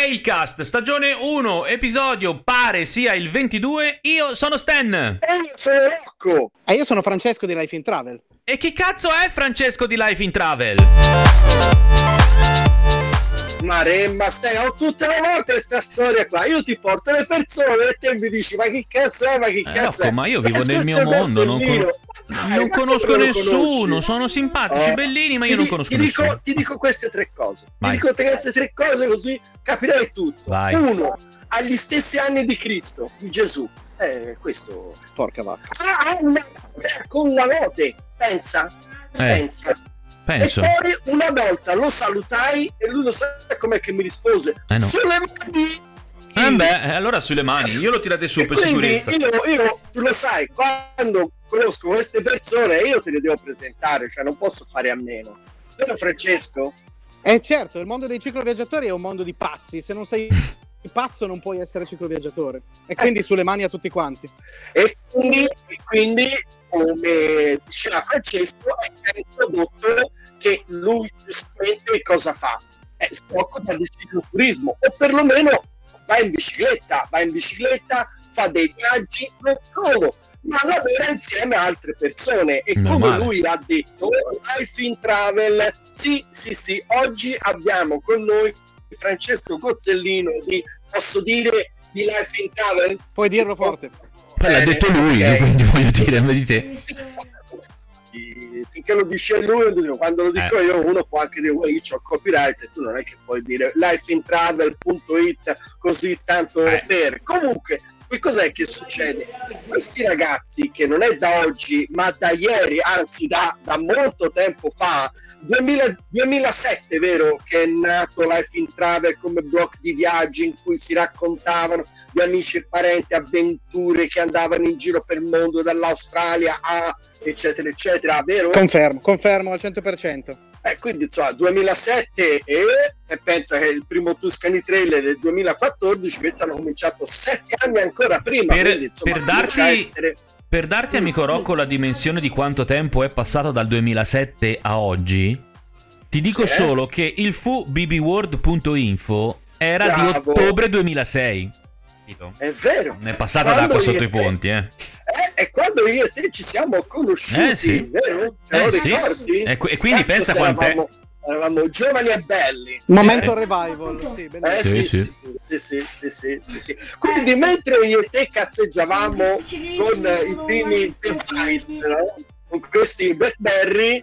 Trailcast, stagione 1, episodio pare sia il 22. Io sono Stan. E io sono Rocco. E io sono Francesco di Life in Travel. E chi cazzo è Francesco di Life in Travel? Maremma, stai, ho tutte le volte questa storia qua. Io ti porto le persone e te mi dici: Ma chi cazzo è? Ma chi Eh, cazzo Rocco, è? ma io vivo nel mio mondo, non, con- non conosco nessuno. Sono simpatici, Eh, bellini, ma io non conosco ti dico, nessuno. ti dico queste tre cose. Vai. Ti dico queste tre cose così capirai tutto. Vai. Uno, agli stessi anni di Cristo, di Gesù. Eh, questo. Porca vacca. Ah, una- con la note. Pensa. Eh, Pensa. Penso. E poi una volta lo salutai e lui lo sa com'è che mi rispose. Eh no. Sulle mani. Eh beh, eh, allora sulle mani, io lo tirate su E per sicurezza. Io, io, tu lo sai, quando conosco queste persone io te le devo presentare, cioè non posso fare a meno. Vero Francesco? Eh certo, il mondo dei cicloviaggiatori è un mondo di pazzi. Se non sei pazzo non puoi essere cicloviaggiatore. E quindi sulle mani a tutti quanti. E quindi, e quindi come diceva Francesco, è introdotto che lui giustamente cosa fa? Eh, si occupa del cicloturismo o perlomeno va in bicicletta, va in bicicletta, fa dei viaggi, non solo, ma lavora insieme a altre persone e come Normale. lui ha detto, Life in Travel, sì, sì, sì, oggi abbiamo con noi Francesco Gozzellino di, posso dire, di Life in Travel? Puoi dirlo forte. Poi l'ha detto lui, ok. quindi voglio dire, vedi te. Finché lo dice lui, quando lo dico Eh. io, uno può anche dire: "Uè, io ho copyright, e tu non è che puoi dire lifeintravel.it così tanto Eh. per. Comunque, che cos'è che succede? Questi ragazzi, che non è da oggi, ma da ieri, anzi da, da molto tempo fa, 2000 2007, vero, che è nato Life in Travel come blog di viaggi in cui si raccontavano di amici e parenti, avventure che andavano in giro per il mondo, dall'Australia a eccetera eccetera, vero? Confermo, confermo al 100%. Eh, quindi insomma 2007 e, e pensa che il primo Tuscany Trail è del 2014, questi hanno cominciato sette anni ancora prima. Per- quindi, insomma, per darti- essere- Per darti, amico Rocco, la dimensione di quanto tempo è passato dal 2007 a oggi, ti dico Sì. solo che il fu bbworld.info era di Bravo. ottobre 2006. Capito? È vero. Ne è passata Quando d'acqua sotto i te- ponti, eh. Eh, e quando io e te ci siamo conosciuti, Eh, sì. vero? Te Eh, lo sì. ricordi? E que- e quindi Cazzo, pensa quant'è. Eravamo, eravamo giovani e belli. Momento Eh, revival, sì, Eh. Sì, sì, sì. sì, sì, sì, sì, sì, sì, sì, sì. Quindi mentre io e te cazzeggiavamo con i primi device, no? con questi Blackberry,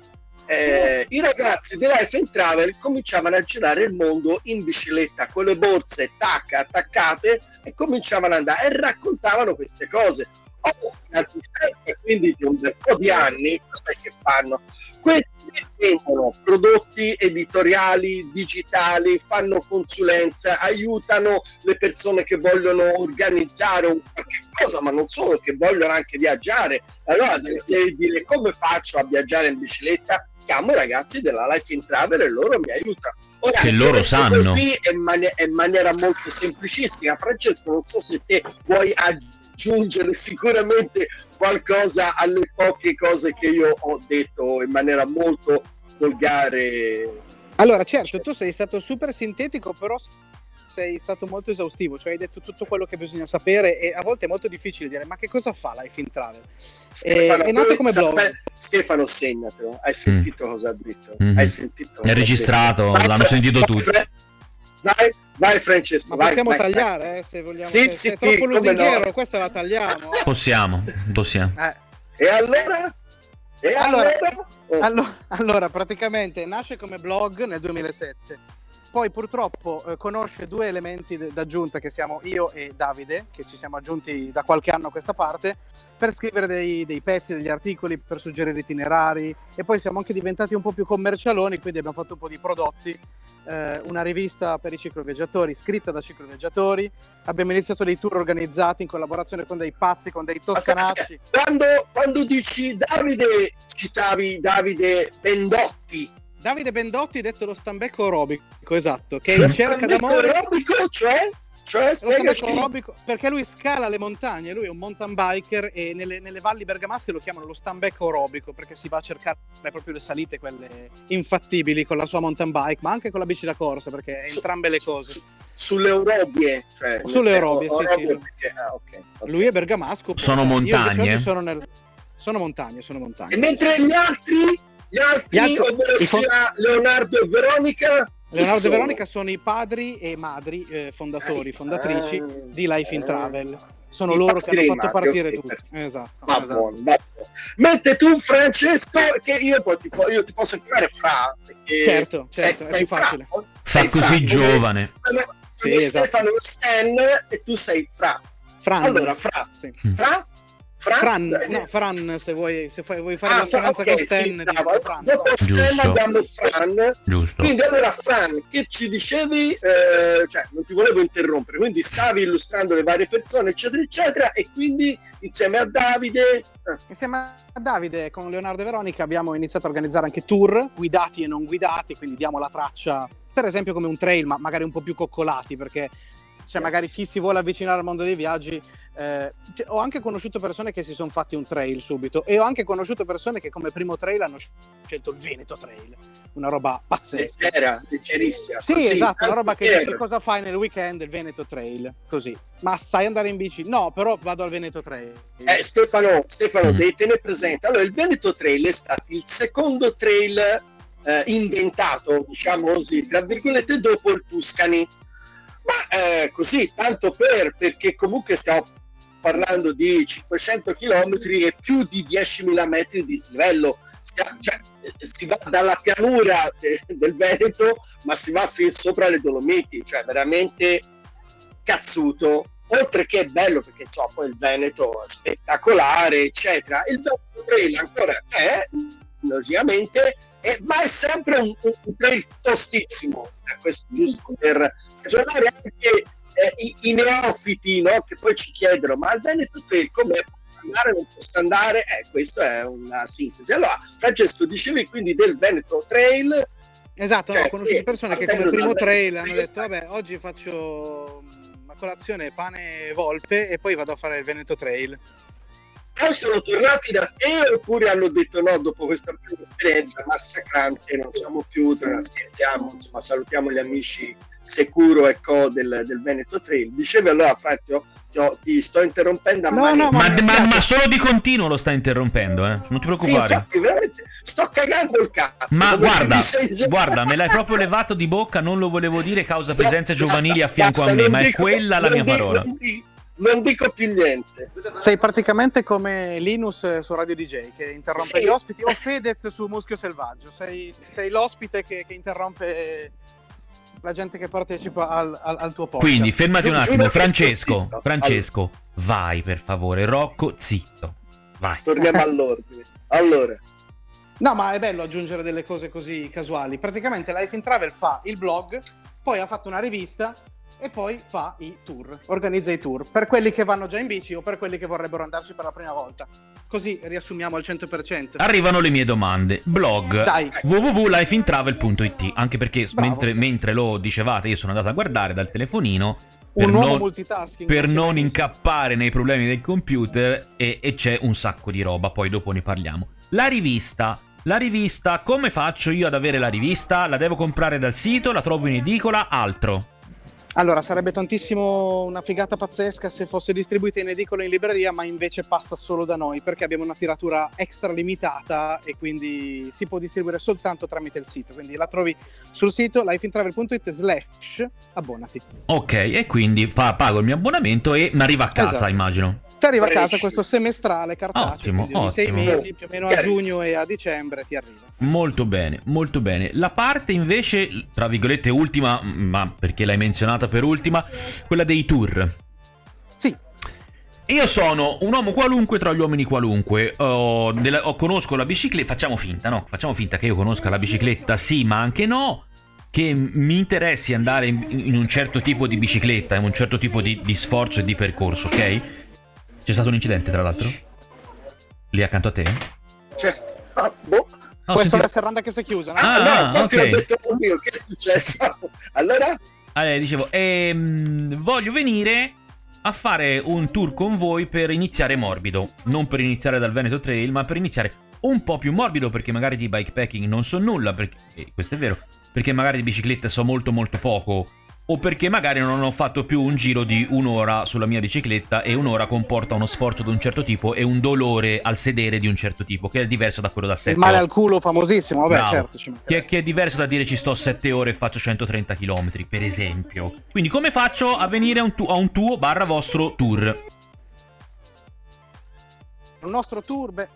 eh, i ragazzi di Life and Travel cominciavano a girare il mondo in bicicletta con le borse tac, attaccate e cominciavano ad andare e raccontavano queste cose. Oh, a distanza quindi di un bel po' di anni, cos'è che fanno? Questi vendono prodotti editoriali, digitali, fanno consulenza, aiutano le persone che vogliono organizzare un qualche cosa, ma non solo, che vogliono anche viaggiare. Allora devi dire come faccio a viaggiare in bicicletta? Chiamo i ragazzi della Life in Travel e loro mi aiutano. Ora, Che loro sanno. Così è in, mani- è in maniera molto semplicistica. Francesco, non so se te vuoi aggiungere sicuramente qualcosa alle poche cose che io ho detto in maniera molto volgare. Allora, certo, tu sei stato super sintetico, però sei stato molto esaustivo, cioè hai detto tutto quello che bisogna sapere e a volte è molto difficile dire ma che cosa fa Life in Travel? Stefano, è nato come blog. aspetta, Stefano, segnatelo. Hai sentito cosa ha detto? Mhm. Hai sentito È registrato? Vai, l'hanno sentito tutti. Vai, vai Francesco. Ma vai, possiamo vai, vai. tagliare, eh, se vogliamo. Sì, se, sì, se è sì, troppo come lusinghiero, no. questa la tagliamo. eh. Possiamo, possiamo. Eh, E allora? E Allora- allora? Oh, Allo- allora, praticamente nasce come blog nel 2007. Poi purtroppo eh, conosce due elementi d- d'aggiunta che siamo io e Davide, che ci siamo aggiunti da qualche anno a questa parte, per scrivere dei, dei pezzi, degli articoli, per suggerire itinerari e poi siamo anche diventati un po' più commercialoni, quindi abbiamo fatto un po' di prodotti, eh, una rivista per i cicloviaggiatori scritta da cicloviaggiatori, abbiamo iniziato dei tour organizzati in collaborazione con dei pazzi, con dei toscanacci. quando, quando dici Davide, citavi Davide Bendotti. Davide Bendotti, detto lo stambecco aerobico, esatto, che è in cerca d'amore. Aerobico, cioè? Cioè, Lo stambecco spiegaci. aerobico perché lui scala le montagne, lui è un mountain biker e nelle, nelle valli bergamasche lo chiamano lo stambecco aerobico perché si va a cercare proprio le salite, quelle infattibili con la sua mountain bike, ma anche con la bici da corsa perché è entrambe le cose. sulle Orobie. Cioè, sulle Orobie, sì, sì. Perché, ah, okay, okay. Lui è bergamasco. Sono montagne. Sono, nel... sono, montagne, sono montagne. E mentre gli altri, gli altri, altri ovvero sia fon... Leonardo e Veronica... Leonardo e Veronica sono i padri e madri eh, fondatori, fondatrici ah, di Life in Travel sono loro che hanno fatto partire tutto. Esatto, va esatto. Buono, va Mentre tu, Francesco, che io, ti, io ti posso chiamare Fra. Certo, certo, è più facile. Fa così giovane. Sì, esatto. Stefano Stan e tu sei Fra. Fran. Allora, Fra. Sì. Fra? Fran? Fran, no, Fran se vuoi, se vuoi fare ah, l'assonanza okay, con Stan, sì, Fran. dopo Stan abbiamo Fran. Giusto. Quindi allora Fran, che ci dicevi, eh, cioè non ti volevo interrompere, quindi stavi illustrando le varie persone, eccetera, eccetera, e quindi insieme a Davide... Eh. Insieme a Davide con Leonardo e Veronica abbiamo iniziato a organizzare anche tour, guidati e non guidati, quindi diamo la traccia, per esempio come un trail, ma magari un po' più coccolati, perché cioè, magari chi si vuole avvicinare al mondo dei viaggi eh, cioè, ho anche conosciuto persone che si sono fatti un trail subito e ho anche conosciuto persone che come primo trail hanno scelto il Veneto Trail, una roba pazzesca. Era leggerissima. Sì, così, esatto, una roba che cosa fai nel weekend il Veneto Trail, così. Ma sai andare in bici? No, però vado al Veneto Trail. Eh, Stefano, Stefano mm. devi tenere presente. Allora, il Veneto Trail è stato il secondo trail eh, inventato, diciamo così, tra virgolette, dopo il Tuscany. Ma eh, così, tanto per, perché comunque stiamo parlando di 500 km e più di 10.000 metri di dislivello. Cioè, si va dalla pianura de, del Veneto, ma si va fin sopra le Dolomiti, cioè veramente cazzuto. Oltre che bello, perché insomma, poi il Veneto è spettacolare, eccetera. Il Veneto Trail ancora c'è, logicamente, e, ma è sempre un, un, trail tostissimo. Eh, questo giusto per ragionare anche eh, i, i, neofiti no? che poi ci chiedono ma il Veneto Trail come andare non posso andare eh, questa è una sintesi allora Francesco dicevi quindi del Veneto Trail esatto cioè, ho conosciuto persone che come primo trail hanno detto vabbè oggi faccio a colazione pane volpe e poi vado a fare il Veneto Trail poi sono tornati da te oppure hanno detto no dopo questa prima esperienza massacrante non siamo più scherziamo insomma salutiamo gli amici Securo e Co del, del Veneto Trail. Dicevi allora, Fratio, ti, ti, sto interrompendo a no, no, ma, ma, ma, solo di continuo lo sta interrompendo, eh? non ti preoccupare. Sì, infatti, veramente sto cagando il cazzo. Ma guarda, guarda, me l'hai proprio levato di bocca, non lo volevo dire causa presenze giovanili a fianco a me, ma dico, è quella la mia dico, parola. Non dico, più niente. Sei praticamente come Linus su Radio DJ che interrompe sì. gli ospiti o Fedez su Muschio Selvaggio. Sei, sei l'ospite che, che interrompe la gente che partecipa al, al, al tuo podcast. Quindi fermati un attimo, Francesco, Francesco, vai per favore, Rocco, zitto, vai. Torniamo all'ordine. Allora. No, ma è bello aggiungere delle cose così casuali. Praticamente Life in Travel fa il blog, poi ha fatto una rivista e poi fa i tour, organizza i tour per quelli che vanno già in bici o per quelli che vorrebbero andarci per la prima volta. Così riassumiamo al 100%. Arrivano le mie domande. Blog www.lifeintravel.it Anche perché mentre, mentre, lo dicevate io sono andato a guardare dal telefonino per, non, per non incappare nei problemi del computer e, e c'è un sacco di roba, poi dopo ne parliamo. La rivista la rivista, come faccio io ad avere la rivista? La devo comprare dal sito, la trovo in edicola, altro. Allora, sarebbe tantissimo una figata pazzesca se fosse distribuita in edicola in libreria, ma invece passa solo da noi perché abbiamo una tiratura extra limitata e quindi si può distribuire soltanto tramite il sito. Quindi la trovi sul sito lifeintravel.it slash abbonati. Ok, e quindi pago il mio abbonamento e mi arriva a casa, esatto. immagino. Ti arriva a casa questo semestrale cartaceo, ottimo, ottimo. sei mesi, più o meno a giugno e a dicembre ti arriva. Molto bene, molto bene. La parte invece, tra virgolette, ultima, ma perché l'hai menzionata per ultima, quella dei tour. Sì. Io sono un uomo qualunque tra gli uomini qualunque. Ho, della, ho, conosco la bicicletta. Facciamo finta, no? Facciamo finta che io conosca la bicicletta, sì, ma anche no. Che mi interessi andare in, in un certo tipo di bicicletta, in un certo tipo di, di sforzo e di percorso, ok? C'è stato un incidente, tra l'altro? Lì accanto a te? Cioè, ah, boh. Oh, Può essere la serranda che si è chiusa, no? Ah, ah no, ok. Ho detto, oddio, che è successo? allora? Allora, dicevo, ehm, voglio venire a fare un tour con voi per iniziare morbido. Non per iniziare dal Veneto Trail, ma per iniziare un po' più morbido, perché magari di bikepacking non so nulla, perché, eh, questo è vero, perché magari di bicicletta so molto molto poco o perché magari non ho fatto più un giro di un'ora sulla mia bicicletta e un'ora comporta uno sforzo di un certo tipo e un dolore al sedere di un certo tipo, che è diverso da quello da 7 ore. Il male al culo famosissimo, vabbè, Bravo. certo. Che, che, è diverso da dire ci sto 7 ore e faccio 130 km, per esempio. Quindi come faccio a venire a un, tu- a un tuo barra vostro tour? Un nostro tour, beh,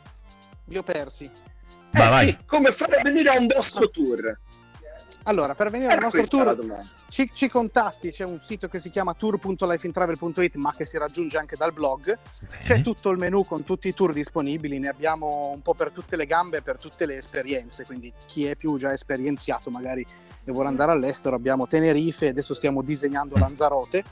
vi ho persi. Eh vai. sì, come fare a venire a un vostro tour? Allora, per venire al nostro tour ci, ci, contatti, c'è un sito che si chiama tour.lifeintravel.it ma che si raggiunge anche dal blog. C'è tutto il menu con tutti i tour disponibili, ne abbiamo un po' per tutte le gambe e per tutte le esperienze, quindi chi è più già esperienziato magari e vuole andare all'estero abbiamo Tenerife, adesso stiamo disegnando Lanzarote,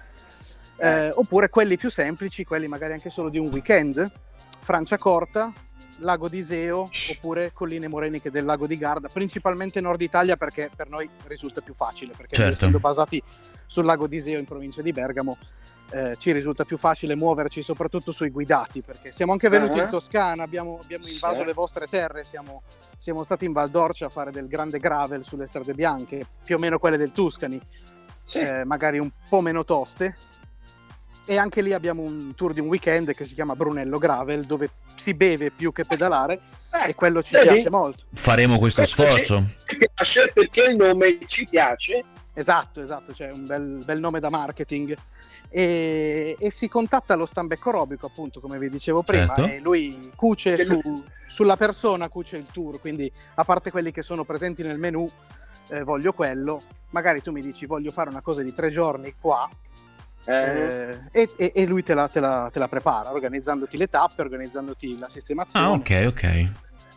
eh, oppure quelli più semplici, quelli magari anche solo di un weekend, Francia Corta, lago di Iseo oppure colline moreniche del lago di Garda, principalmente nord Italia perché per noi risulta più facile, perché certo. essendo basati sul lago di Iseo in provincia di Bergamo eh, ci risulta più facile muoverci soprattutto sui guidati, perché siamo anche venuti uh-huh. in Toscana, abbiamo, abbiamo invaso sì. le vostre terre, siamo, siamo, stati in Val d'Orcia a fare del grande gravel sulle strade bianche, più o meno quelle del Tuscany, sì. eh, magari un po' meno toste, e anche lì abbiamo un tour di un weekend che si chiama Brunello Gravel dove si beve più che pedalare eh, e quello ci piace molto. Faremo questo, questo sforzo. Ci piace perché il nome ci piace. Esatto, esatto, c'è un bel, bel nome da marketing. E, e, si contatta lo stambecco aerobico, appunto, come vi dicevo prima, certo. e lui cuce su, sulla persona, cuce il tour, quindi a parte quelli che sono presenti nel menu, eh, voglio quello, magari tu mi dici voglio fare una cosa di tre giorni qua, eh, e, e, e, lui te la, te, la, te la, prepara, organizzandoti le tappe, organizzandoti la sistemazione. Ah, ok, ok.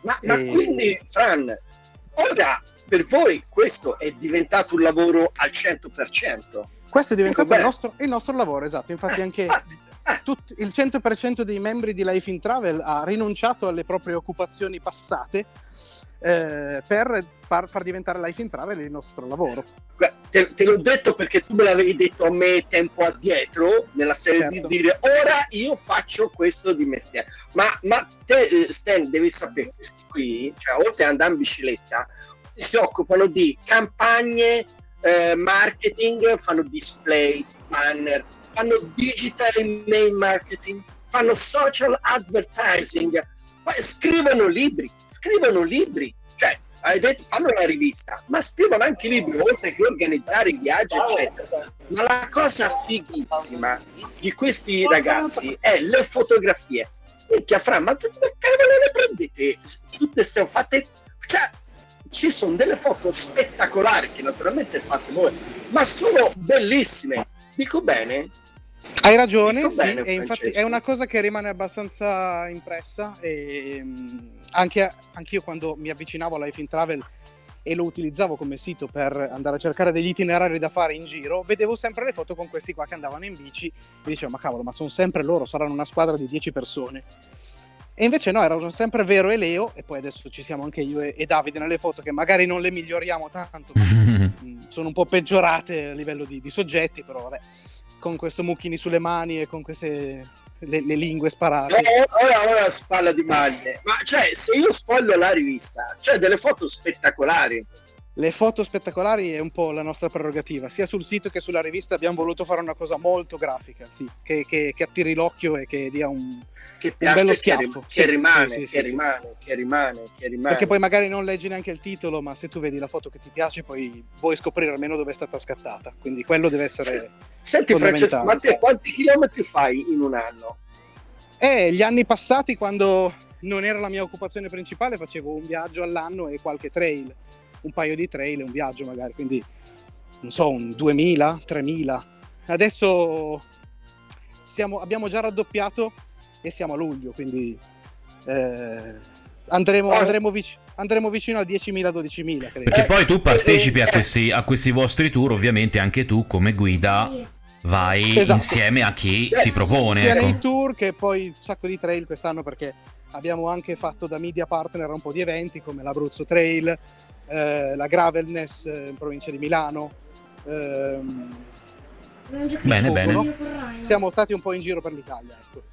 Ma, ma quindi, Fran, ora per voi questo è diventato un lavoro al 100%? Questo è diventato il nostro, il nostro, lavoro, esatto. Infatti anche tutti, il 100% dei membri di Life in Travel ha rinunciato alle proprie occupazioni passate eh, per far, far, diventare Life in Travel il nostro lavoro. Te, te, l'ho detto perché tu me l'avevi detto a me tempo addietro, nella serie certo. di dire ora io faccio questo di mestiere. Ma, ma te, eh, Stan, devi sapere, questi qui, cioè, oltre ad andare in bicicletta, si occupano di campagne, eh, marketing, fanno display, banner, fanno digital email marketing, fanno social advertising, scrivono libri, scrivono libri, cioè hai detto fanno la rivista, ma scrivono anche libri oltre che organizzare i viaggi, eccetera. Ma la cosa fighissima di questi ragazzi è le fotografie. Minchia, Fra, ma dove cavolo le prendete? Tutte ste fatte. Cioè, ci sono delle foto spettacolari che naturalmente fate voi, ma sono bellissime. Dico bene? Hai ragione, sì, bene, e infatti è una cosa che rimane abbastanza impressa e mm, anche, anche io quando mi avvicinavo a Life in Travel e lo utilizzavo come sito per andare a cercare degli itinerari da fare in giro, vedevo sempre le foto con questi qua che andavano in bici e dicevo ma cavolo, ma sono sempre loro, saranno una squadra di 10 persone. E invece no, erano sempre Vero e Leo, e poi adesso ci siamo anche io e, Davide nelle foto, che magari non le miglioriamo tanto, mm, sono un po' peggiorate a livello di, di soggetti, però vabbè con questo mucchini sulle mani e con queste le, le lingue sparate. Eh, ora, ora spalla di maglie. Ma cioè, se io spoglio la rivista, c'è delle foto spettacolari. Le foto spettacolari è un po' la nostra prerogativa, sia sul sito che sulla rivista abbiamo voluto fare una cosa molto grafica, sì, che, che, che attiri l'occhio e che dia un, che un bello schiaffo. Che, sì, rimane, sì, sì, che, rimane che rimane, che rimane. Perché poi magari non leggi neanche il titolo, ma se tu vedi la foto che ti piace poi vuoi scoprire almeno dove è stata scattata, quindi quello deve essere... Senti Francesco, ma te quanti chilometri fai in un anno? Eh, gli anni passati quando non era la mia occupazione principale facevo un viaggio all'anno e qualche trail un paio di trail e un viaggio magari, quindi non so, un 2000, 3000. Adesso siamo, abbiamo già raddoppiato e siamo a luglio, quindi eh, andremo, ah. andremo, vic- andremo, vicino a 10.000, 12.000. Credo. Perché poi tu partecipi a questi, a questi vostri tour, ovviamente anche tu come guida vai esatto. insieme a chi si propone. Sia ecco. nei tour che poi un sacco di trail quest'anno perché abbiamo anche fatto da media partner un po' di eventi come l'Abruzzo Trail, eh, la Gravelness eh, in provincia di Milano. Ehm, bene, bene. siamo stati un po' in giro per l'Italia. Ecco.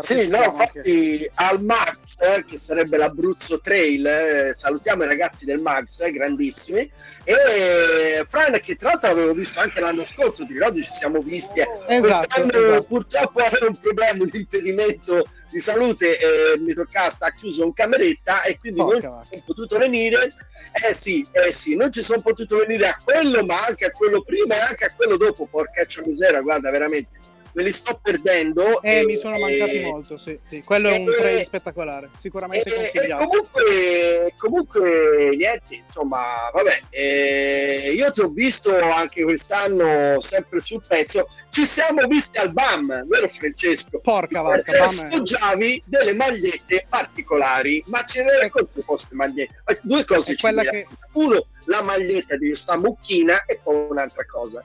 Sì, no, infatti anche... al Max, eh, che sarebbe l'Abruzzo Trail, eh, salutiamo i ragazzi del Max, eh, grandissimi, e Fran che tra l'altro avevo visto anche l'anno scorso, ti ricordi ci siamo visti, eh. esatto, quest'anno esatto. purtroppo aveva un problema, un impedimento di salute e mi toccava sta chiuso in cameretta e quindi Porca non sono potuto venire eh sì, eh sì, non ci sono potuto venire a quello ma anche a quello prima e anche a quello dopo porca misera, guarda veramente me li sto perdendo. Eh, e, mi sono mancati e, molto, sì, sì. Quello è un trail spettacolare, sicuramente e, consigliato. comunque, comunque, niente, insomma, vabbè, eh, io ti ho visto anche quest'anno sempre sul pezzo, ci siamo visti al BAM, vero Francesco? Porca vacca, BAM. Appoggiavi delle magliette particolari, ma ce ne racconti un po' queste magliette? Due cose ci che... Uno, la maglietta di sta mucchina e poi un'altra cosa.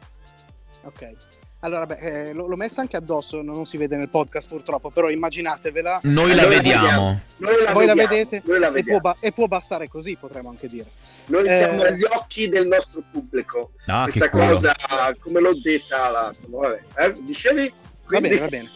Ok. Allora, beh, eh, l'ho, messa anche addosso, non si vede nel podcast purtroppo, però immaginatevela. Noi la vediamo. Noi la Voi vediamo. la vedete la e, può ba- e, può bastare così, potremmo anche dire. Noi siamo eh... agli occhi del nostro pubblico. Ah, Questa cosa, come l'ho detta, la, insomma, vabbè, eh, dicevi? Quindi... Va bene, va bene.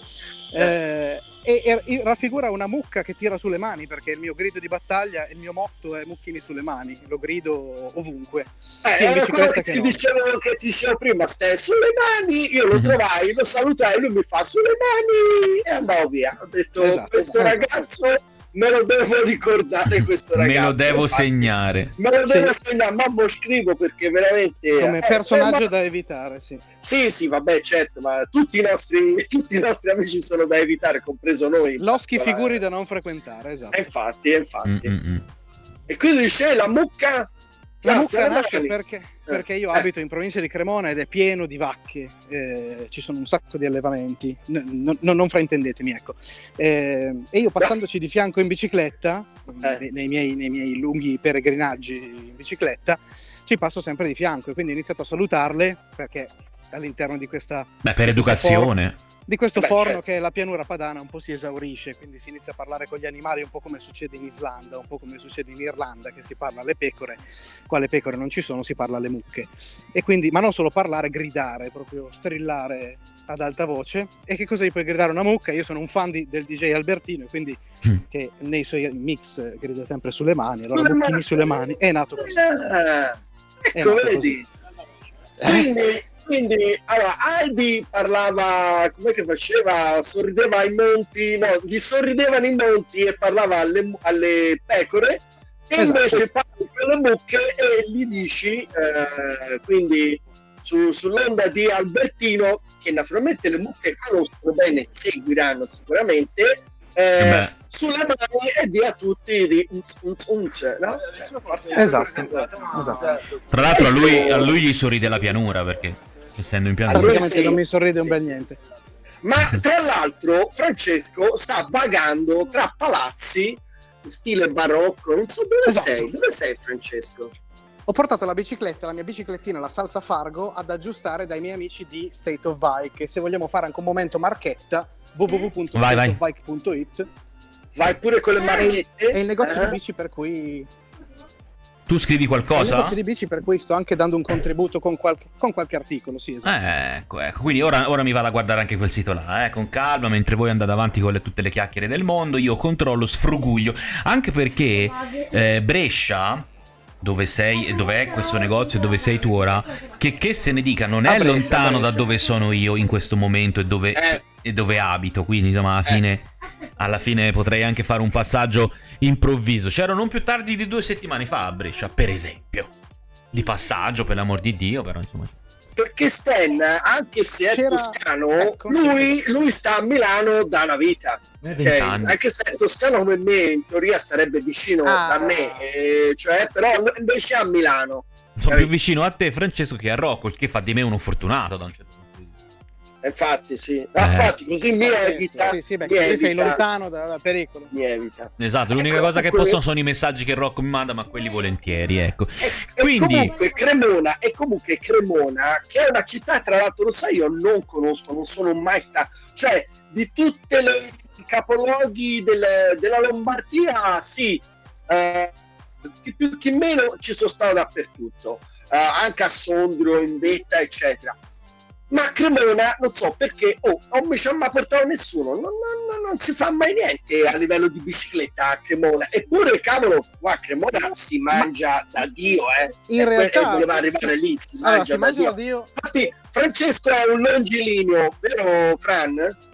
Eh, e, e, raffigura una mucca che tira sulle mani perché il mio grido di battaglia il mio motto è mucchini sulle mani lo grido ovunque. Eh, in bicicletta che, che, ti dicevo, che ti dicevo prima stai sulle mani io lo mhm. trovai lo salutai lui mi fa sulle mani e andavo via. Ho detto esatto, questo esatto. ragazzo me lo devo ricordare questo ragazzo. Me lo devo infatti. segnare. Me lo devo sì. segnare, mamma scrivo perché veramente... Come eh, personaggio sembra... da evitare, sì. Sì, sì, vabbè, certo, ma tutti i nostri, tutti i nostri amici sono da evitare, compreso noi. Loschi figuri da non frequentare, esatto. E infatti, infatti. Mm-mm. E quindi dice la mucca la mucca nasce perché, eh. Perché, io abito in provincia di Cremona ed è pieno di vacche, eh, ci sono un sacco di allevamenti, n- n- non fraintendetemi, ecco. Eh, e io passandoci di fianco in bicicletta, eh. nei, miei, nei, miei, lunghi peregrinaggi in bicicletta, ci passo sempre di fianco e quindi ho iniziato a salutarle perché all'interno di questa... Beh, per educazione di questo Beh, forno certo. che è la pianura padana un po' si esaurisce, quindi si inizia a parlare con gli animali un po' come succede in Islanda, un po' come succede in Irlanda, che si parla alle pecore, qua le pecore non ci sono, si parla alle mucche. E quindi, ma non solo parlare, gridare, proprio strillare ad alta voce. E che cosa gli puoi gridare una mucca? Io sono un fan di, del DJ Albertino, quindi mm. che nei suoi mix grida sempre sulle mani, allora sulle mucchini mani. sulle mani, è nato così. Eh, ecco, vedi. Quindi quindi, allora, Aldi parlava, come che faceva? Sorrideva ai monti, no, gli sorridevano i monti e parlava alle, alle pecore, e esatto. invece parli con le mucche e gli dici, eh, quindi su, sull'onda di Albertino, che naturalmente le mucche conoscono bene, seguiranno sicuramente, eh, sulle mani e via tutti di unz, unz, unz, no? esatto, esatto. Tra l'altro a lui, a lui gli sorride la pianura perché essendo in pianura. Praticamente sì, non mi sorride sì. un bel niente. Ma tra l'altro Francesco sta vagando tra palazzi stile barocco, non so dove esatto. sei, dove sei Francesco? Ho portato la bicicletta, la mia biciclettina, la Salsa Fargo, ad aggiustare dai miei amici di State of Bike. E se vogliamo fare anche un momento marchetta, www.stateofbike.it Vai pure con le marchette. È il negozio eh? di bici per cui tu scrivi qualcosa? Negozio di bici per cui sto anche dando un contributo con qualche, con qualche articolo, sì, esatto. Eh, ecco, ecco. Quindi ora, ora, mi vado a guardare anche quel sito là, eh, con calma, mentre voi andate avanti con le, tutte le chiacchiere del mondo, io controllo, sfruguglio, anche perché eh, Brescia, dove sei, dove è questo negozio, dove sei tu ora, che, che se ne dica, non è Brescia, lontano Brescia. da dove sono io in questo momento e dove, eh. e dove abito, quindi insomma alla fine eh alla fine potrei anche fare un passaggio improvviso. C'ero non più tardi di due settimane fa a Brescia, per esempio. Di passaggio, per l'amor di Dio, però insomma. Perché Stan, anche se è C'era... toscano, ecco, lui, lui, sta a Milano da una vita. Okay? Anche se è toscano come me, in teoria starebbe vicino ah. da me, eh, cioè, però invece è a Milano. Sono più vicino a te, Francesco, che a Rocco, il che fa di me uno fortunato da un certo punto Infatti, sì. Eh. Infatti, così mi evita. Sì, sì, beh, mi evita. sei lontano dal da pericolo. Mi evita. Esatto, l'unica ecco, cosa che quelli... possono sono i messaggi che Rocco mi manda, ma quelli volentieri, ecco. E, Quindi... e comunque Cremona, e comunque Cremona, che è una città, tra l'altro, lo sai, io non conosco, non sono mai stato. Cioè, di tutte le capoluoghi del, della Lombardia, sì. Eh, chi più chi meno ci sono stato dappertutto. Uh, anche a Sondrio, in Vetta, eccetera ma Cremona non so perché oh, non mi ci ha mai portato nessuno non, non, non, si fa mai niente a livello di bicicletta a Cremona eppure cavolo qua a Cremona si mangia ma... da Dio eh. in e realtà voleva arrivare lì si allora, mangia, si da, mangia Dio. da Dio infatti Francesco è un longilineo vero Fran?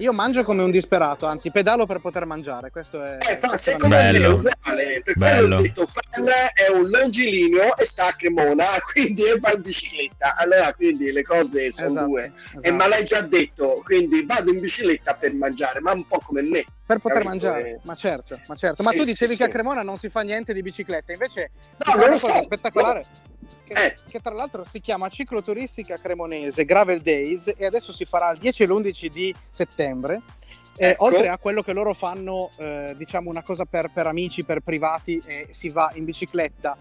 Io mangio come un disperato, anzi pedalo per poter mangiare. Questo è. Eh, però secondo me è uguale. Per quello ho detto Fan è un longilineo e sta a Cremona, quindi è va in bicicletta. Allora, quindi le cose sono esatto, due. Esatto. E ma l'hai già detto, quindi vado in bicicletta per mangiare, ma un po' come me. Per poter capito? mangiare, ma certo, ma certo. Sì, ma tu dicevi sì, che sì. a Cremona non si fa niente di bicicletta, invece no, fa una cosa so. spettacolare. No che, eh. che, tra l'altro si chiama Cicloturistica Cremonese Gravel Days e adesso si farà il 10 e l'11 di settembre. Ecco. oltre a quello che loro fanno, eh, diciamo una cosa per, per amici, per privati, eh, si va in bicicletta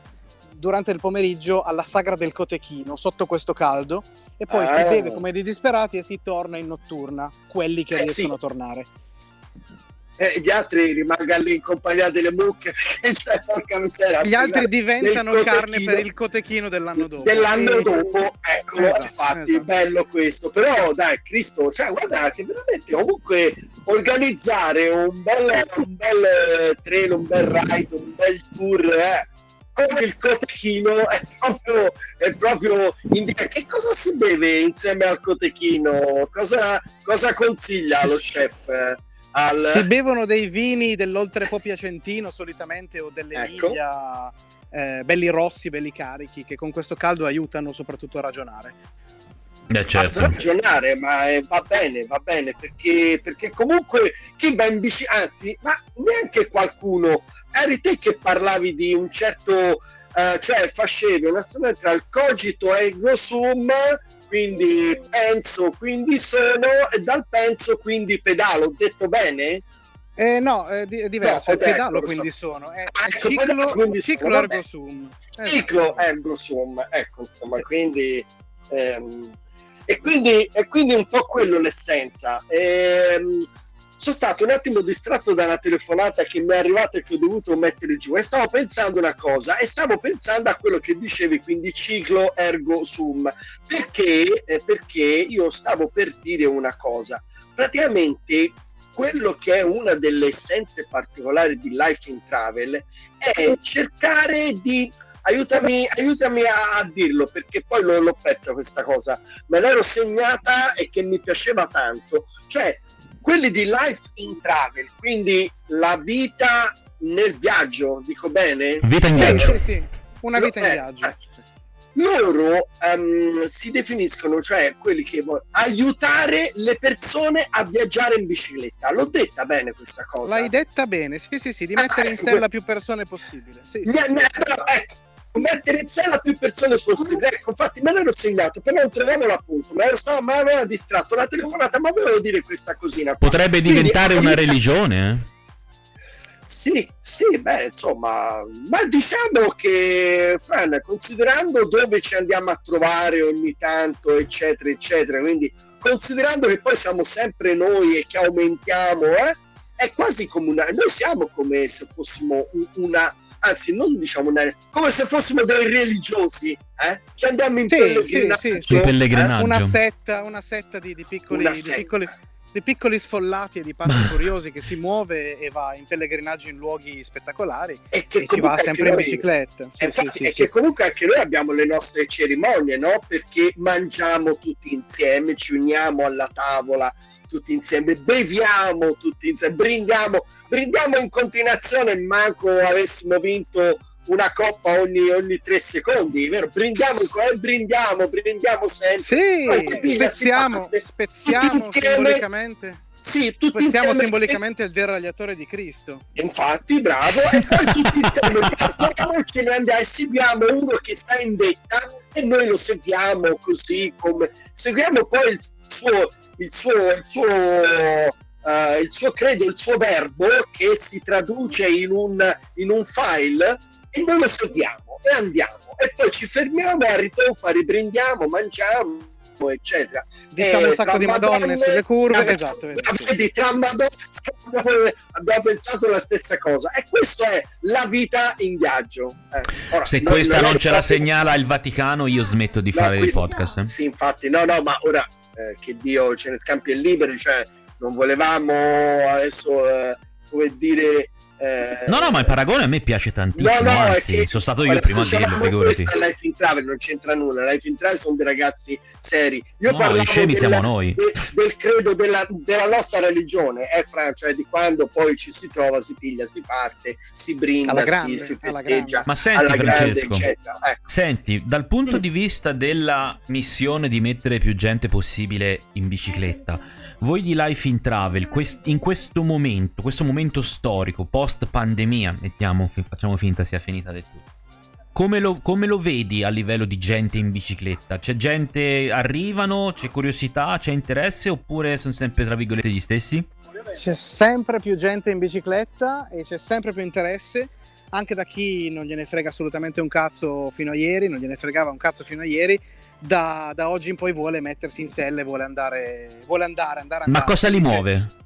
durante il pomeriggio alla Sagra del Cotechino sotto questo caldo e poi ah. si beve come dei disperati e si torna in notturna, quelli che eh, riescono sì. a tornare e gli altri rimangano lì in compagnia delle mucche. Cioè, porca miseria, gli altri diventano carne per il cotechino dell'anno dopo. Dell'anno dopo ecco esatto, infatti esatto. bello questo. Però dai Cristo cioè guarda che veramente comunque organizzare un bel, un bel trail un bel ride un bel tour eh, con il cotechino è proprio, è proprio indica che cosa si beve insieme al cotechino? Cosa, cosa consiglia lo chef al... Si bevono dei vini dell'oltrepo piacentino solitamente o dell'Emilia, ecco. eh, belli rossi, belli carichi, che con questo caldo aiutano soprattutto a ragionare. Eh, certo. A ragionare, ma eh, va bene, va bene, perché, perché comunque chi va in bici, anzi, ma neanche qualcuno, eri te che parlavi di un certo, eh, cioè facevi una storia tra il cogito e il sum quindi penso, quindi sono, e dal penso, quindi pedalo. Ho detto bene? Eh, no, è, di- è diverso, no, è pedalo ecco, quindi so. sono, è, ah, ecco, ciclo, quindi ciclo ergo sum. Ciclo esatto. ergo sum, ecco, insomma, quindi... Ehm, e quindi, è quindi un po' quello l'essenza. Ehm, sono stato un attimo distratto dalla telefonata che mi è arrivata e che ho dovuto mettere giù. E stavo pensando una cosa e stavo pensando a quello che dicevi quindi ciclo ergo sum. Perché, eh, perché io stavo per dire una cosa. Praticamente quello che è una delle essenze particolari di Life in Travel è cercare di aiutami, aiutami a, a, dirlo perché poi l'ho, l'ho persa questa cosa. Me l'ero segnata e che mi piaceva tanto. Cioè quelli di Life in Travel, quindi la vita nel viaggio, dico bene? Vita in viaggio. Sì, sì, una vita in eh, viaggio. Eh, loro um, si definiscono, cioè quelli che vogliono aiutare le persone a viaggiare in bicicletta. L'ho detta bene questa cosa. L'hai detta bene, sì, sì, sì, di mettere ah, in sella più persone possibile. Sì, sì, ne, sì. Ne, però, ecco, mettere in sella più persone possibile. Ecco, infatti me l'ero segnato, però non trovavo l'appunto, ma, ero stato, ma aveva distratto la telefonata, ma volevo dire questa cosina. Qua. Potrebbe Quindi, diventare una religione, eh? Sì, sì, beh, insomma, ma diciamo che, Fran, considerando dove ci andiamo a trovare ogni tanto, eccetera, eccetera, quindi considerando che poi siamo sempre noi e che aumentiamo, eh, è quasi come una... Noi siamo come se fossimo una anzi non diciamo una, come se fossimo dei religiosi eh? che andiamo in sì, pellegrinaggio, sì, sì, pellegrinaggio. Eh? Una, setta, una setta di, di piccoli, di piccoli di piccoli sfollati e di pazzi curiosi che si muove e va in pellegrinaggio in luoghi spettacolari e, che e ci va sempre noi, in bicicletta. Sì, infatti, sì, e sì, che comunque anche noi abbiamo le nostre cerimonie, no? Perché mangiamo tutti insieme, ci uniamo alla tavola, tutti insieme, beviamo tutti insieme, brindiamo, brindiamo in continuazione, manco avessimo vinto una coppa ogni, ogni tre secondi, vero? Brindiamo, eh, brindiamo, brindiamo sempre. Sì, spezziamo, spezziamo simbolicamente. Sì, tutti Spezziamo simbolicamente il deragliatore di Cristo. Infatti, bravo. E poi tutti insieme partiamo, ce ne andiamo e seguiamo uno che sta in vetta e noi lo seguiamo così come... Seguiamo poi il suo il suo, il suo, uh, il suo credo, il suo verbo che si traduce in un, in un file e noi lo seguiamo e andiamo e poi ci fermiamo a ritonfa, riprendiamo, mangiamo eccetera. Diciamo un sacco di madonne, madonne sulle curve, tra, esatto. Vedi, tra madonne abbiamo pensato la stessa cosa. E questa è la vita in viaggio. Eh, ora, Se non, questa non, non ce la segnala il Vaticano, io smetto di no, fare il podcast. Eh? Sì, infatti, no, no, ma ora eh, che Dio ce ne scampi e liberi, cioè non volevamo adesso, eh, come dire eh, no, no, ma il paragone a me piace tantissimo. No, no, anzi, che, sono stato io il primo a dirlo. Figurati. Life in Travel non c'entra nulla. Life in Travel sono dei ragazzi seri. Io no, parlavo scemi della, siamo noi. De, del credo della, della, nostra religione, eh, Fran, cioè di quando poi ci si trova, si piglia, si parte, si brinda, grande, si, si festeggia. Ma senti, Francesco, grande, ecco. senti, dal punto di vista della missione di mettere più gente possibile in bicicletta voi di Life in Travel, quest- in questo momento, questo momento storico, post pandemia, mettiamo, facciamo finta sia finita del tutto. Come lo, come lo, vedi a livello di gente in bicicletta? C'è gente, arrivano, c'è curiosità, c'è interesse oppure sono sempre tra virgolette gli stessi? C'è sempre più gente in bicicletta e c'è sempre più interesse anche da chi non gliene frega assolutamente un cazzo fino a ieri, non gliene fregava un cazzo fino a ieri da, da, oggi in poi vuole mettersi in selle, vuole andare, vuole andare, andare, andare. Ma cosa li muove?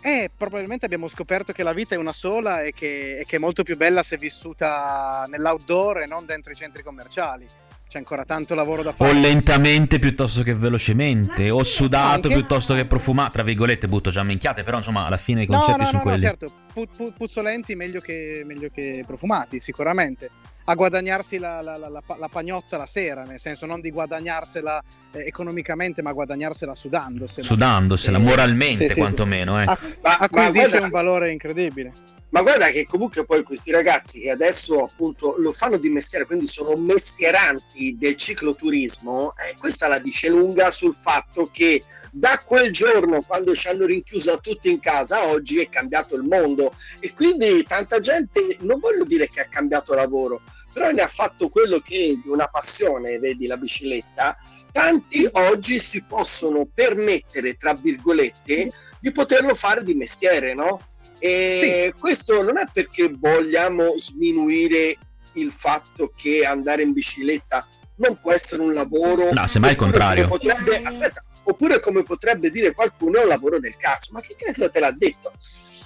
Eh, probabilmente abbiamo scoperto che la vita è una sola e che, e che è molto più bella se vissuta nell'outdoor e non dentro i centri commerciali c'è ancora tanto lavoro da fare. O lentamente piuttosto che velocemente, o sudato Anche... piuttosto che profumato. Tra virgolette, butto già minchiate, però insomma, alla fine i concetti no, no, sono no, quelli. No, certo, pu- pu- puzzolenti meglio che, meglio che profumati, sicuramente a guadagnarsi la, la, la, la, pagnotta la sera, nel senso non di guadagnarsela eh, economicamente, ma guadagnarsela sudandosela. Sudandosela, eh, moralmente sì, quantomeno. Sì, sì. Eh. Ma, acquisisce guarda, un valore incredibile. Ma guarda che comunque poi questi ragazzi che adesso appunto lo fanno di mestiere, quindi sono mestieranti del cicloturismo, eh, questa la dice lunga sul fatto che da quel giorno quando ci hanno rinchiuso tutti in casa oggi è cambiato il mondo e quindi tanta gente, non voglio dire che ha cambiato lavoro, però ne ha fatto quello che è di una passione, vedi la bicicletta, tanti oggi si possono permettere, tra virgolette, di poterlo fare di mestiere, no? E sì. questo non è perché vogliamo sminuire il fatto che andare in bicicletta non può essere un lavoro. No, semmai il contrario. Potrebbe, aspetta, oppure come potrebbe dire qualcuno è un lavoro del cazzo. Ma che cazzo te l'ha detto?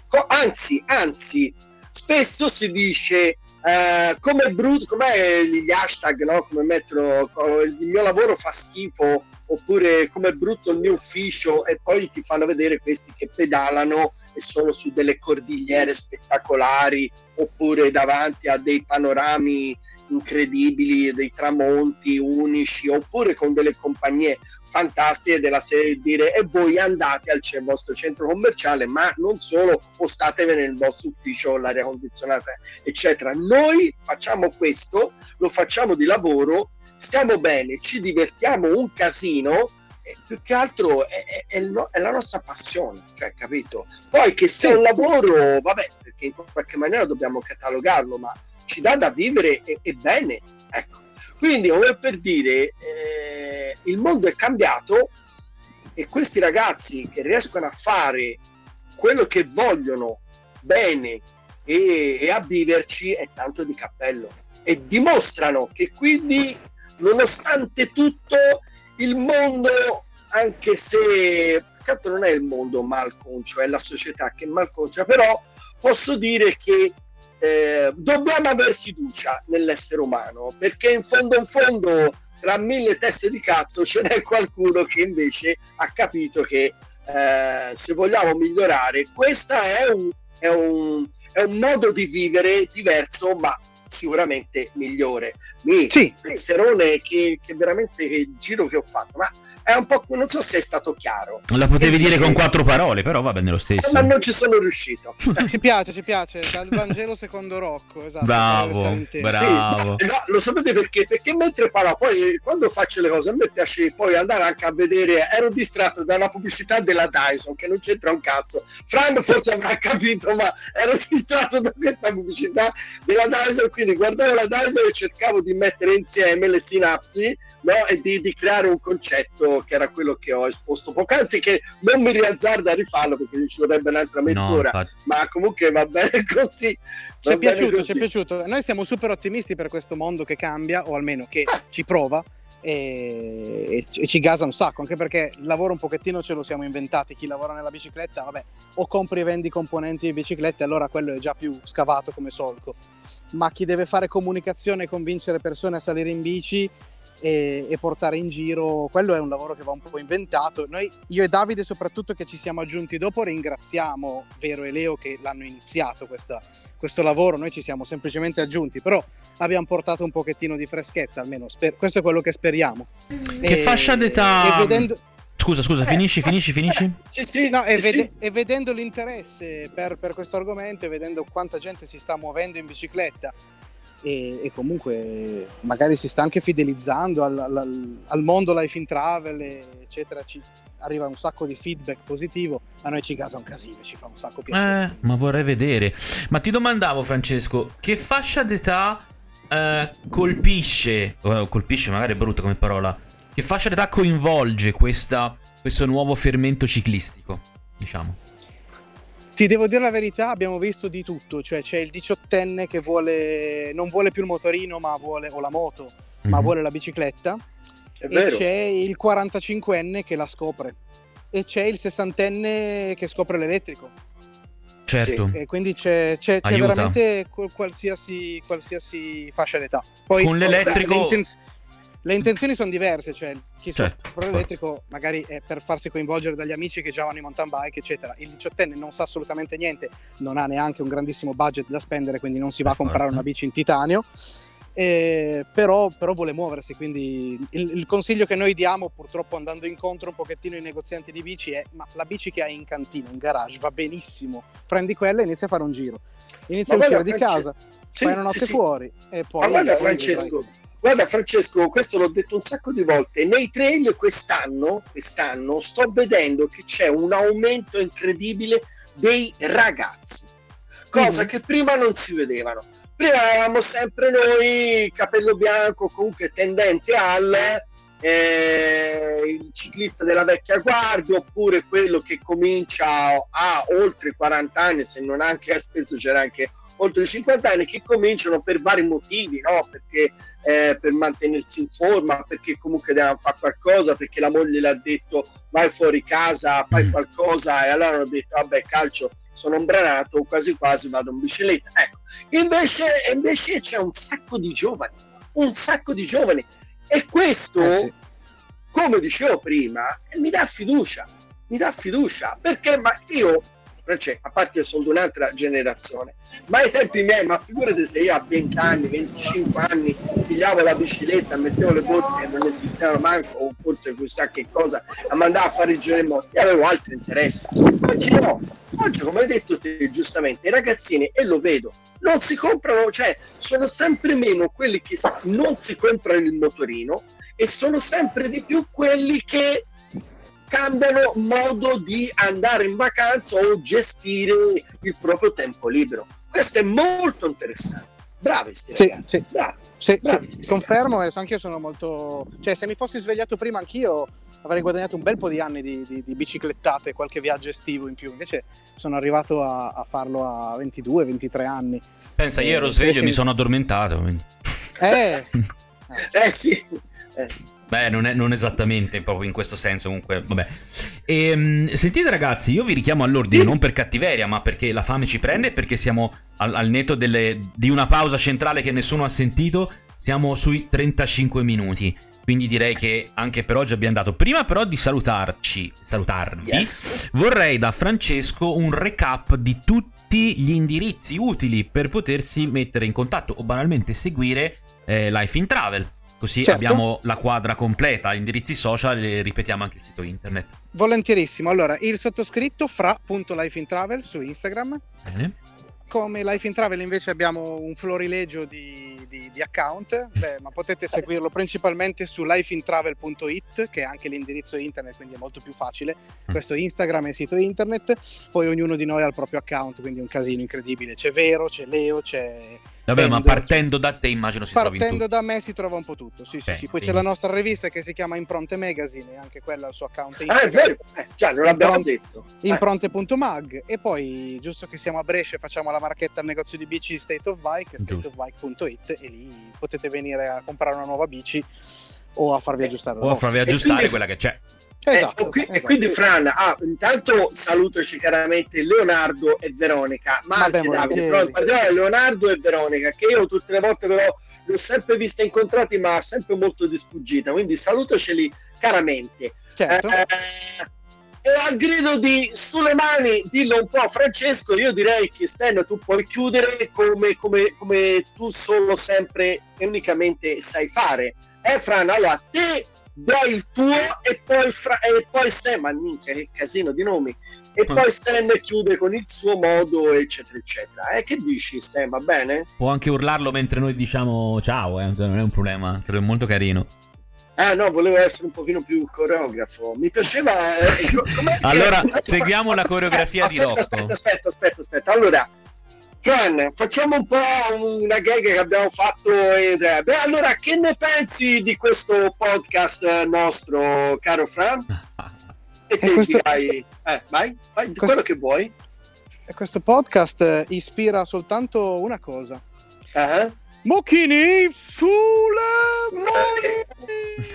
Co- anzi, anzi, spesso si dice Uh, come brutto, come gli hashtag, no? come mettono il mio lavoro fa schifo, oppure come brutto il mio ufficio, e poi ti fanno vedere questi che pedalano e sono su delle cordigliere spettacolari, oppure davanti a dei panorami incredibili, dei tramonti unici, oppure con delle compagnie fantastiche della serie di dire e voi andate al vostro centro commerciale, ma non solo, o statevene nel vostro ufficio, l'aria condizionata, eccetera. Noi facciamo questo, lo facciamo di lavoro, stiamo bene, ci divertiamo un casino, e più che altro è, è, è, è, la nostra passione, cioè, capito? Poi che sia un lavoro, vabbè, perché in qualche maniera dobbiamo catalogarlo, ma ci dà da vivere e, e bene, ecco. Quindi, come per dire, eh, il mondo è cambiato e questi ragazzi che riescono a fare quello che vogliono bene e, e a viverci è tanto di cappello e dimostrano che quindi nonostante tutto il mondo anche se tanto non è il mondo malconcio è la società che malconcia però posso dire che eh, dobbiamo avere fiducia nell'essere umano, perché in fondo in fondo tra mille teste di cazzo ce n'è qualcuno che invece ha capito che eh, se vogliamo migliorare, questo è un, è, un, è un modo di vivere diverso, ma sicuramente migliore. Mi sì. penserone che, che veramente che giro che ho fatto, ma è un po'. Non so se è stato chiaro. La potevi dire con quattro parole, però va bene lo stesso. Ma non ci sono riuscito. ci piace, ci piace. Dal Vangelo secondo Rocco. Esatto, bravo, bravo. Sì, no, lo sapete perché? Perché mentre parlo, poi quando faccio le cose, a me piace poi andare anche a vedere. Ero distratto dalla pubblicità della Dyson, che non c'entra un cazzo. Fran forse avrà capito, ma ero distratto da questa pubblicità della Dyson. Quindi guardavo la Dyson e cercavo di mettere insieme le sinapsi no? e di, di, creare un concetto che era quello che ho esposto poc'anzi, che non mi rialzare da rifarlo perché ci vorrebbe un'altra mezz'ora, no, ma comunque va bene così. Ci è piaciuto, ci è piaciuto. Noi siamo super ottimisti per questo mondo che cambia, o almeno che ci prova e, e, ci gasa un sacco, anche perché il lavoro un pochettino ce lo siamo inventati, chi lavora nella bicicletta, vabbè, o compri e vendi componenti di biciclette, allora quello è già più scavato come solco, ma chi deve fare comunicazione e convincere persone a salire in bici e, e, portare in giro, quello è un lavoro che va un po' inventato. Noi, io e Davide soprattutto che ci siamo aggiunti dopo, ringraziamo Vero e Leo che l'hanno iniziato questa, questo lavoro, noi ci siamo semplicemente aggiunti, però abbiamo portato un pochettino di freschezza, almeno sper- questo è quello che speriamo. Che e, fascia d'età... Vedendo... Scusa, scusa, finisci, eh, finisci, finisci? Sì, sì, no, e, vede- sì. e, vedendo l'interesse per, per questo argomento e vedendo quanta gente si sta muovendo in bicicletta e, e, comunque magari si sta anche fidelizzando al, al, al, mondo life in travel eccetera ci arriva un sacco di feedback positivo a noi ci gasa un casino ci fa un sacco piacere. Eh, ma vorrei vedere. Ma ti domandavo Francesco che fascia d'età eh, colpisce oh, colpisce magari è brutta come parola che fascia d'età coinvolge questa, questo nuovo fermento ciclistico diciamo ti devo dire la verità, abbiamo visto di tutto, cioè c'è il diciottenne che vuole, non vuole più il motorino ma vuole, o la moto, mm-hmm. ma mhm. vuole la bicicletta, È e vero. c'è il 45enne che la scopre, e c'è il sessantenne che scopre l'elettrico. Certo. Sì, e quindi c'è, c'è, c'è veramente qualsiasi, qualsiasi, fascia d'età. Poi, Con l'elettrico... Le intenzioni sono diverse, cioè chi certo, sopra elettrico magari è per farsi coinvolgere dagli amici che già vanno in mountain bike, eccetera. Il diciottenne non sa assolutamente niente, non ha neanche un grandissimo budget da spendere, quindi non si va a comprare una bici in titanio. Eh, però, però, vuole muoversi quindi il, il, consiglio che noi diamo purtroppo andando incontro un pochettino ai negozianti di bici è ma la bici che hai in cantina, in garage va benissimo prendi quella e inizia a fare un giro inizia ma a uscire di casa sì, fai una notte sì, fuori sì. e poi ma guarda Francesco vai. Guarda Francesco, questo l'ho detto un sacco di volte, nei trail quest'anno, quest'anno sto vedendo che c'è un aumento incredibile dei ragazzi, cosa mm. che prima non si vedevano. Prima eravamo sempre noi, capello bianco, comunque tendente al eh, il ciclista della vecchia guardia oppure quello che comincia a oltre 40 anni, se non anche spesso c'era anche oltre 50 anni, che cominciano per vari motivi, no? perché eh, per mantenersi in forma, perché comunque devono fare qualcosa, perché la moglie le ha detto vai fuori casa, fai mm. qualcosa e allora hanno detto vabbè calcio sono ombranato, quasi quasi vado in bicicletta. Ecco, invece, invece c'è un sacco di giovani, un sacco di giovani e questo, eh sì. come dicevo prima, mi dà fiducia, mi dà fiducia perché ma io cioè, a parte che sono di un'altra generazione, ma ai tempi miei, ma figurate se io a 20 anni, 25 anni pigliavo la bicicletta, mettevo le borse che non esistevano manco, o forse chissà che cosa, a mandare a fare il giro in moto, e avevo altri interessi. Oggi no, oggi come hai detto te giustamente, i ragazzini, e lo vedo, non si comprano, cioè sono sempre meno quelli che non si comprano il motorino e sono sempre di più quelli che cambiano modo di andare in vacanza o gestire il proprio tempo libero. Questo è molto interessante. Bravi sti sì, ragazzi, sì. bravi. Sì, bravi sì. confermo e anche io sono molto... Cioè, se mi fossi svegliato prima anch'io avrei guadagnato un bel po' di anni di, di, di biciclettate, qualche viaggio estivo in più. Invece sono arrivato a, a farlo a 22-23 anni. Pensa, io ero sveglio e mi sono addormentato. Quindi. Eh, eh sì. Eh. Beh, non, è, non, esattamente proprio in questo senso, comunque, vabbè. E, ehm, sentite ragazzi, io vi richiamo all'ordine non per cattiveria, ma perché la fame ci prende perché siamo al, al netto delle, di una pausa centrale che nessuno ha sentito, siamo sui 35 minuti. Quindi direi che anche per oggi abbiamo dato. Prima però di salutarci, salutarvi, yes. vorrei da Francesco un recap di tutti gli indirizzi utili per potersi mettere in contatto o banalmente seguire eh, Life in Travel. Così certo. abbiamo la quadra completa, indirizzi social e ripetiamo anche il sito internet. Volentierissimo. Allora, il sottoscritto fra.lifeintravel su Instagram. Bene. Come Life in Travel invece abbiamo un florilegio di, di, di account, Beh, ma potete seguirlo principalmente su lifeintravel.it, che è anche l'indirizzo internet, quindi è molto più facile. Mm. Questo Instagram e sito internet. Poi ognuno di noi ha il proprio account, quindi è un casino incredibile. C'è Vero, c'è Leo, c'è Vabbè, ma partendo da te immagino si trovi Partendo da me si trova un po' tutto, sì, okay, sì, sì. Poi quindi... c'è la nostra rivista che si chiama Impronte Magazine e anche quella ha il suo account Instagram. Ah, è vero, eh, già, non l'abbiamo Impronte, detto. Eh. Impronte.mag e poi, giusto che siamo a Brescia, facciamo la marchetta al negozio di bici State of Bike, stateofbike.it e lì potete venire a comprare una nuova bici o a farvi aggiustare o a farvi aggiustare quindi, quella che c'è. Esatto, eh, qui, esatto. E quindi Fran, ah, intanto salutaci chiaramente Leonardo e Veronica, ma anche Davide, però particolare Leonardo e Veronica, che io tutte le volte però li ho sempre viste incontrati, ma sempre molto di sfuggita, quindi salutaceli caramente. Certo. Eh, e al grido di sulle mani, dillo un po' Francesco, io direi che Stan tu puoi chiudere come, come, come tu solo sempre e unicamente sai fare. Eh Fran, allora te dai il tuo e poi, fra- e poi Stan, ma minchia che casino di nomi, e poi Stan chiude con il suo modo eccetera eccetera. Eh, che dici Stan, va bene? Può anche urlarlo mentre noi diciamo ciao, eh, non è un problema, sarebbe molto carino. Ah no, volevo essere un pochino più coreografo. Mi piaceva... Eh, allora, seguiamo la coreografia aspetta, di Rocco. Aspetta, aspetta, aspetta, aspetta. Allora, Fran, facciamo un po' una gag che abbiamo fatto. In... Beh, allora, che ne pensi di questo podcast nostro, caro Fran? E te questo... dirai... Eh, vai, vai, questo... quello che vuoi. Questo podcast ispira soltanto una cosa. Uh-huh. Mocchini sulle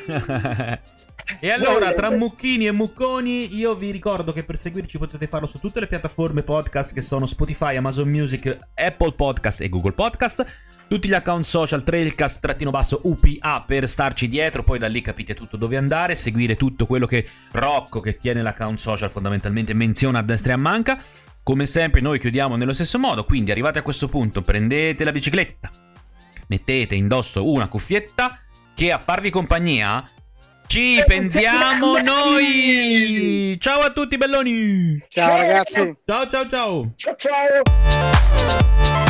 mani! E allora, tra mucchini e mucconi, io vi ricordo che per seguirci potete farlo su tutte le piattaforme podcast che sono Spotify, Amazon Music, Apple Podcast e Google Podcast. Tutti gli account social, Trailcast, trattino basso, UPA per starci dietro, poi da lì capite tutto dove andare, seguire tutto quello che Rocco, che tiene l'account social fondamentalmente, menziona a destra e a manca. Come sempre noi chiudiamo nello stesso modo, quindi arrivate a questo punto, prendete la bicicletta, mettete indosso una cuffietta che a farvi compagnia ci pensiamo noi. Ciao a tutti belloni. Ciao ragazzi. Ciao ciao ciao. Ciao ciao.